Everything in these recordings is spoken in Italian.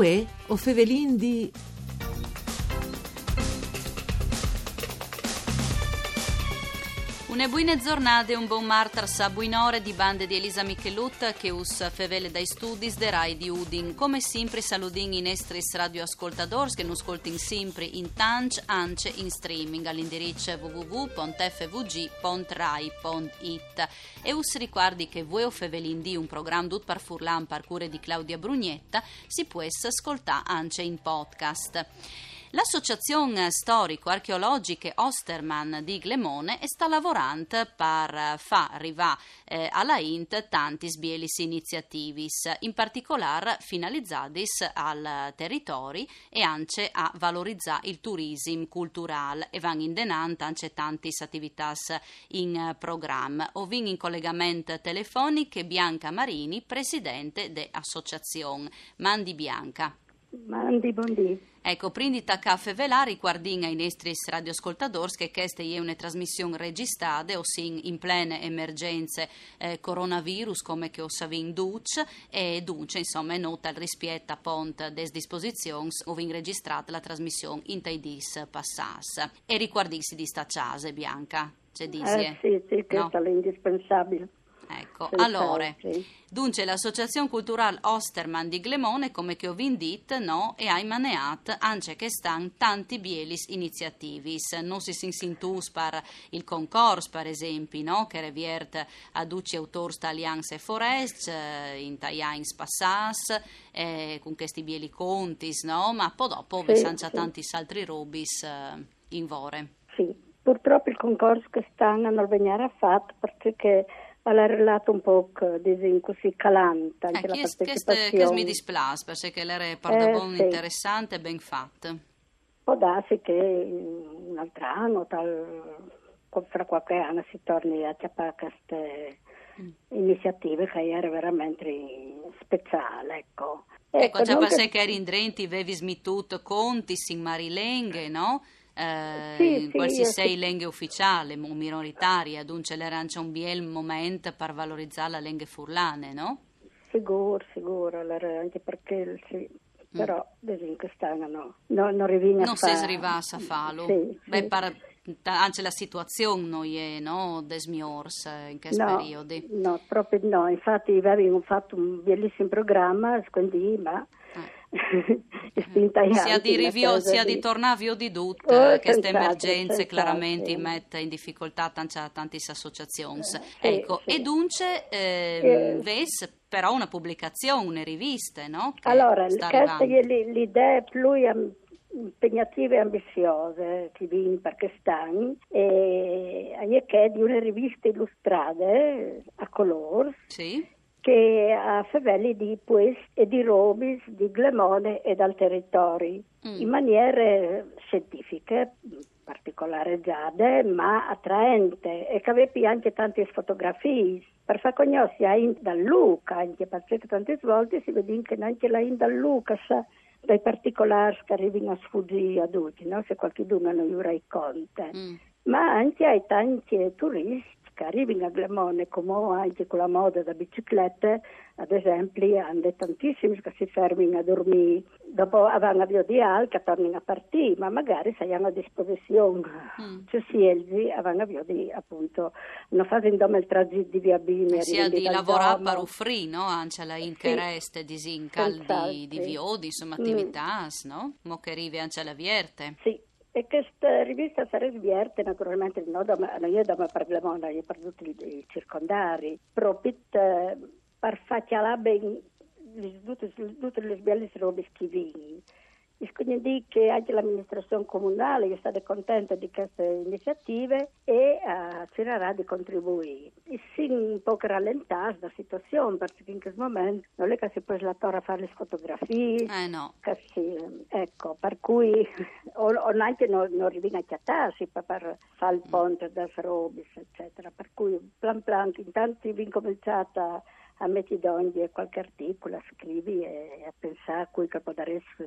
Uè, o fevelin di... Une buine giornate e un buon martar sa buinore di bande di Elisa Michelut che us fevele dai studi de Rai di Udin. Come sempre saludin in estris radioascoltadors che non ascoltin sempre in tanch ance in streaming all'indirizzo www.fvg.rai.it e us ricordi che voi o fevelin di un programma dut par furlan par cure di Claudia Brugnetta si può ascoltare anche in podcast. L'associazione storico-archeologiche Osterman di Glemone sta lavorando per far arrivare eh, alla INT tanti sbielis iniziativis, in particolare finalizzati al territori e anche a valorizzare il turismo culturale e vanno in denant anche tante attività in programma. Ovin in collegamento telefonico Bianca Marini, presidente dell'associazione. Mandi Bianca. Mandi, buondì. Ecco, prindi caffè velari guardin ai nostri radioascoltatori che questa è una trasmissione registrata o sin in plene emergenze eh, coronavirus come che osavin duc e dunque insomma è nota il rispetto a pont des disposizions ovin registrata la trasmissione in taidis passas. E riguardissi di sta chase bianca c'è disi eh, sì, sì, questa no? è indispensabile Ecco, allora, dunque l'associazione culturale Osterman di Glemone, come che ho vindit, no, e hai maneat anche che stan tanti bielis iniziativis. Non si sintus per il concorso, per esempio, no, che reviert aduci autori Allianze Forest, eh, in Tajains Passas, eh, con questi bieli contis, no, ma poi dopo sì, vi sì. tanti altri robis eh, in vore. Sì, purtroppo il concorso che stanno non venire a fatto perché alla relato un po' così calante anche eh, la partecipazione. Che mi dispiace perché l'era eh, sì. interessante e ben fatta. Può darsi che un altro anno, tal, fra qualche anno, si torni a chiappare queste mm. iniziative che era veramente speciale, ecco. Ecco, ecco già per sé che eri in Drenti, avevi smittuto conti, in Marilenghe, no? Eh, sì, in qualsiasi sì, lingua ufficiale o minoritaria, dunque l'erancia un biel momento per valorizzare la lingua furlane, no? Sicuro, sicuro, anche perché sì, mm. però mm. quest'anno no, no, non rivina Non si srivassa a farlo. Sì, Beh, per, anche la situazione non è no, desmiors in questo no, periodo. No, proprio no, infatti abbiamo fatto un bellissimo programma, quindi, ma... Eh sia di, rivio, sia di tornavio di tutto, oh, queste emergenze chiaramente mettono in difficoltà tante, tante associazioni. Eh, ecco, sì, e dunque eh, eh. ves però una pubblicazione, una rivista, no? allora, questa è l'idea più impegnative e ambiziose che vincono perché stanno e è di una rivista illustrata a color sì che ha favelli di Pues e di Robis, di Glemone e dal territorio, mm. in maniere scientifiche, particolareggiate, ma attraente, e che aveva anche tante fotografie. Per far conoscere da Luca, anche perché tante volte si vede che anche la in da Luca sa dai particolari che arrivano a sfuggire adulti, no? se qualcuno non gli racconta. Mm. Ma anche ai tanti turisti che arrivano a Glamone, come anche con la moda da biciclette, ad esempio, hanno tantissimi che si fermano a dormire, dopo avranno avvio di al che tornano a partire, ma magari se hanno a disposizione, mm. cioè si elzi, avranno avvio di appunto una fase in dome il tragitto di via Bine. Sia di lavorare per offrire, no? Anche la intereste, sì. disincal di, di viodi, insomma, attività, mm. no? Mo che arrivi anche alla vierte. Sì. E questa rivista sarà svierte naturalmente non io da parliamo io tutti i circondari, proprio per fare bene tutte le belle robe schivini. Quindi che anche l'amministrazione comunale è stata contenta di queste iniziative e uh, cercherà di contribuire. E si un po' rallentare la situazione perché in questo momento non è che si può slatare a fare le fotografie. Eh no. Si, ecco, per cui o, o anche non, non arriviamo a chiattarsi per, per fare il ponte da Ferobis, eccetera. Per cui plan plan, intanto vi incominciata a metti d'ogni qualche articolo, scrivi e a sa cui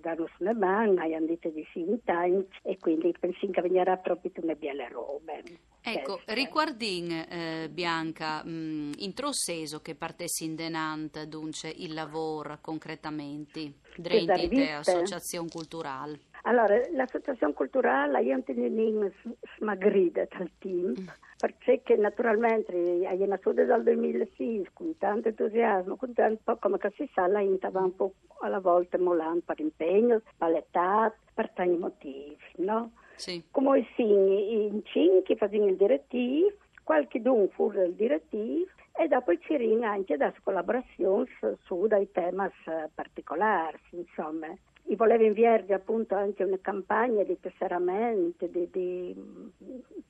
darlo sulle mani, hanno detto di time e quindi penso che venirà proprio una belle robe. Ecco, riguardin eh, Bianca, mh, mm, in trosseso che partessi in denant dunque il lavoro concretamente, drenti associazione culturale. Allora, l'associazione culturale io non smagrida dal team, mm. perché naturalmente è nascita dal 2006 con tanto entusiasmo, con tanto, come si sa, la stava un po' alla volta molando per impegno, per l'età, per tanti motivi, no? Sì. Come i segni in cinque facevano il direttivo, qualche d'un fu il direttivo e dopo ci ringa anche da collaborazioni su dei temi particolari, insomma e voleva inviarvi appunto anche una campagna di tesseramento, di, di,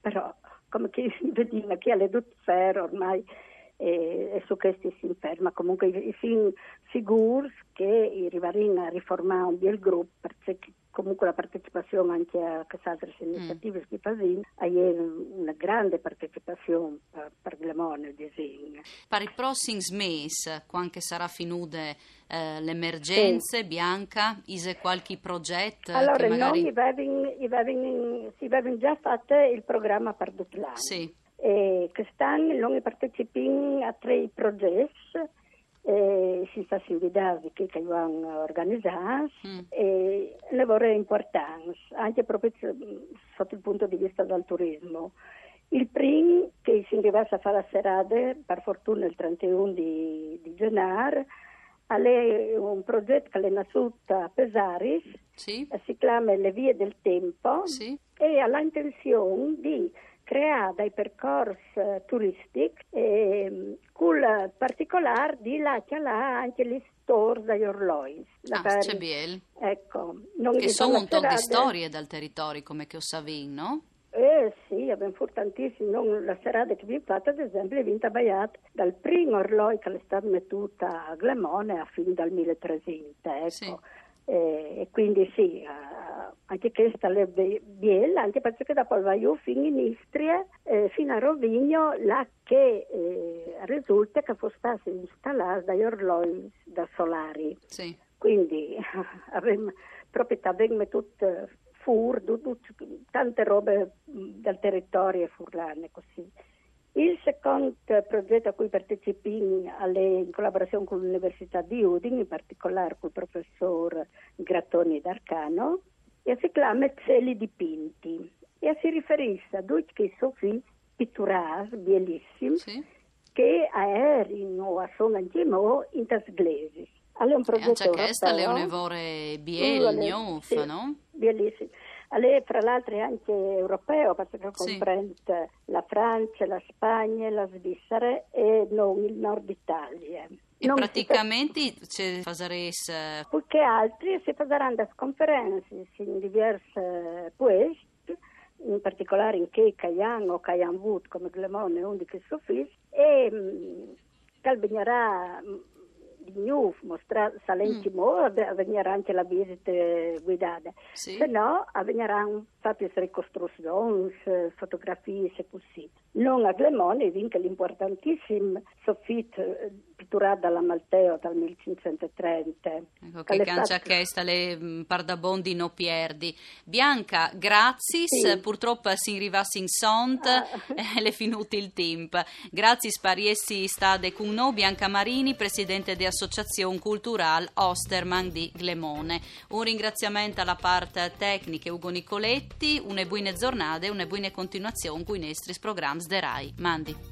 però come chi vediamo chi ha le due ormai e, e, su questi si inferma. Comunque i, i film sicuri che arriveranno a riformare un bel gruppo perché comunque la partecipazione anche a queste altre iniziative mm. che fanno è una grande partecipazione per, per mone disegno. Per i prossimi mesi, quando sarà finita eh, l'emergenza sì. bianca, is qualche progetto? Allora, magari... noi avevamo già fatto il programma per anni. Sì. E quest'anno noi partecipiamo a tre progetti eh, si sta invidando che, che vanno organizzati mm. e lavoro importante anche proprio sotto il punto di vista del turismo. Il primo che si arriva a fare la serata, per fortuna il 31 di, di gennaio, è un progetto che è nato a Pesaris, sì. si chiama Le vie del tempo sì. e ha l'intenzione di creare dei percorsi turistici eh, con particolare di là che là anche gli store dagli orloi. Ah, c'è biel. Ecco. che sono un po' di storie dal territorio come che savin, no? Eh sì, abbiamo fatto tantissimo. La serata che abbiamo fatto, ad esempio, è vinta baiata dal primo orloi che è stato mettuta a Glemone a fine del 1300. Ecco. Sì. Eh, e quindi sì, uh, anche questa è bella, anche perché dopo il Vaiù fino in Istria, eh, fino a Rovigno, là che eh, risulta che fosse stato installato dagli orloi da solari. Sì. Quindi avevamo, proprio avevamo tutto fur, tante robe del territorio furlane così. Il secondo progetto a cui partecipi in collaborazione con l'Università di Udine, in particolare con il professor Grattoni d'Arcano, si chiama Cieli dipinti e si riferisce a due sono pitturati bellissimi sì. che aerino a sono anche in tasglesi. Allora, un progetto europeo. Questa è un'evore biel, sì, no? Bellissimo. Lei fra l'altro è anche europeo perché comprende sì. la Francia, la Spagna, la Svizzera e non il nord Italia. E non praticamente si farà... Perché altri si faranno conferenze in diversi paesi, in particolare in Kei, Cayenne o Cayenne Wood, come Glemone e Undi che Sofis, e mh, calbignerà di New, mostrar, salentimo, mm. avvenirà anche la visita guidata, sì. se no avveniranno fatte ricostruzioni, fotografie se possibile. Non a Glemone, vinca l'importantissimo soffitto pitturato dalla Malteo dal 1530. Ecco che cancia questa le mm, pardabondi no perdi. Bianca, grazie, sì. purtroppo si arrivasse in sont, ah. eh, le finuti il tempo. Grazie spariessi stade con noi Bianca Marini, presidente dell'Associazione Culturale Osterman di Glemone. Un ringraziamento alla parte tecnica Ugo Nicoletti, una buone giornate e una buona continuazione con i nostri programmi de RAI. Mandi.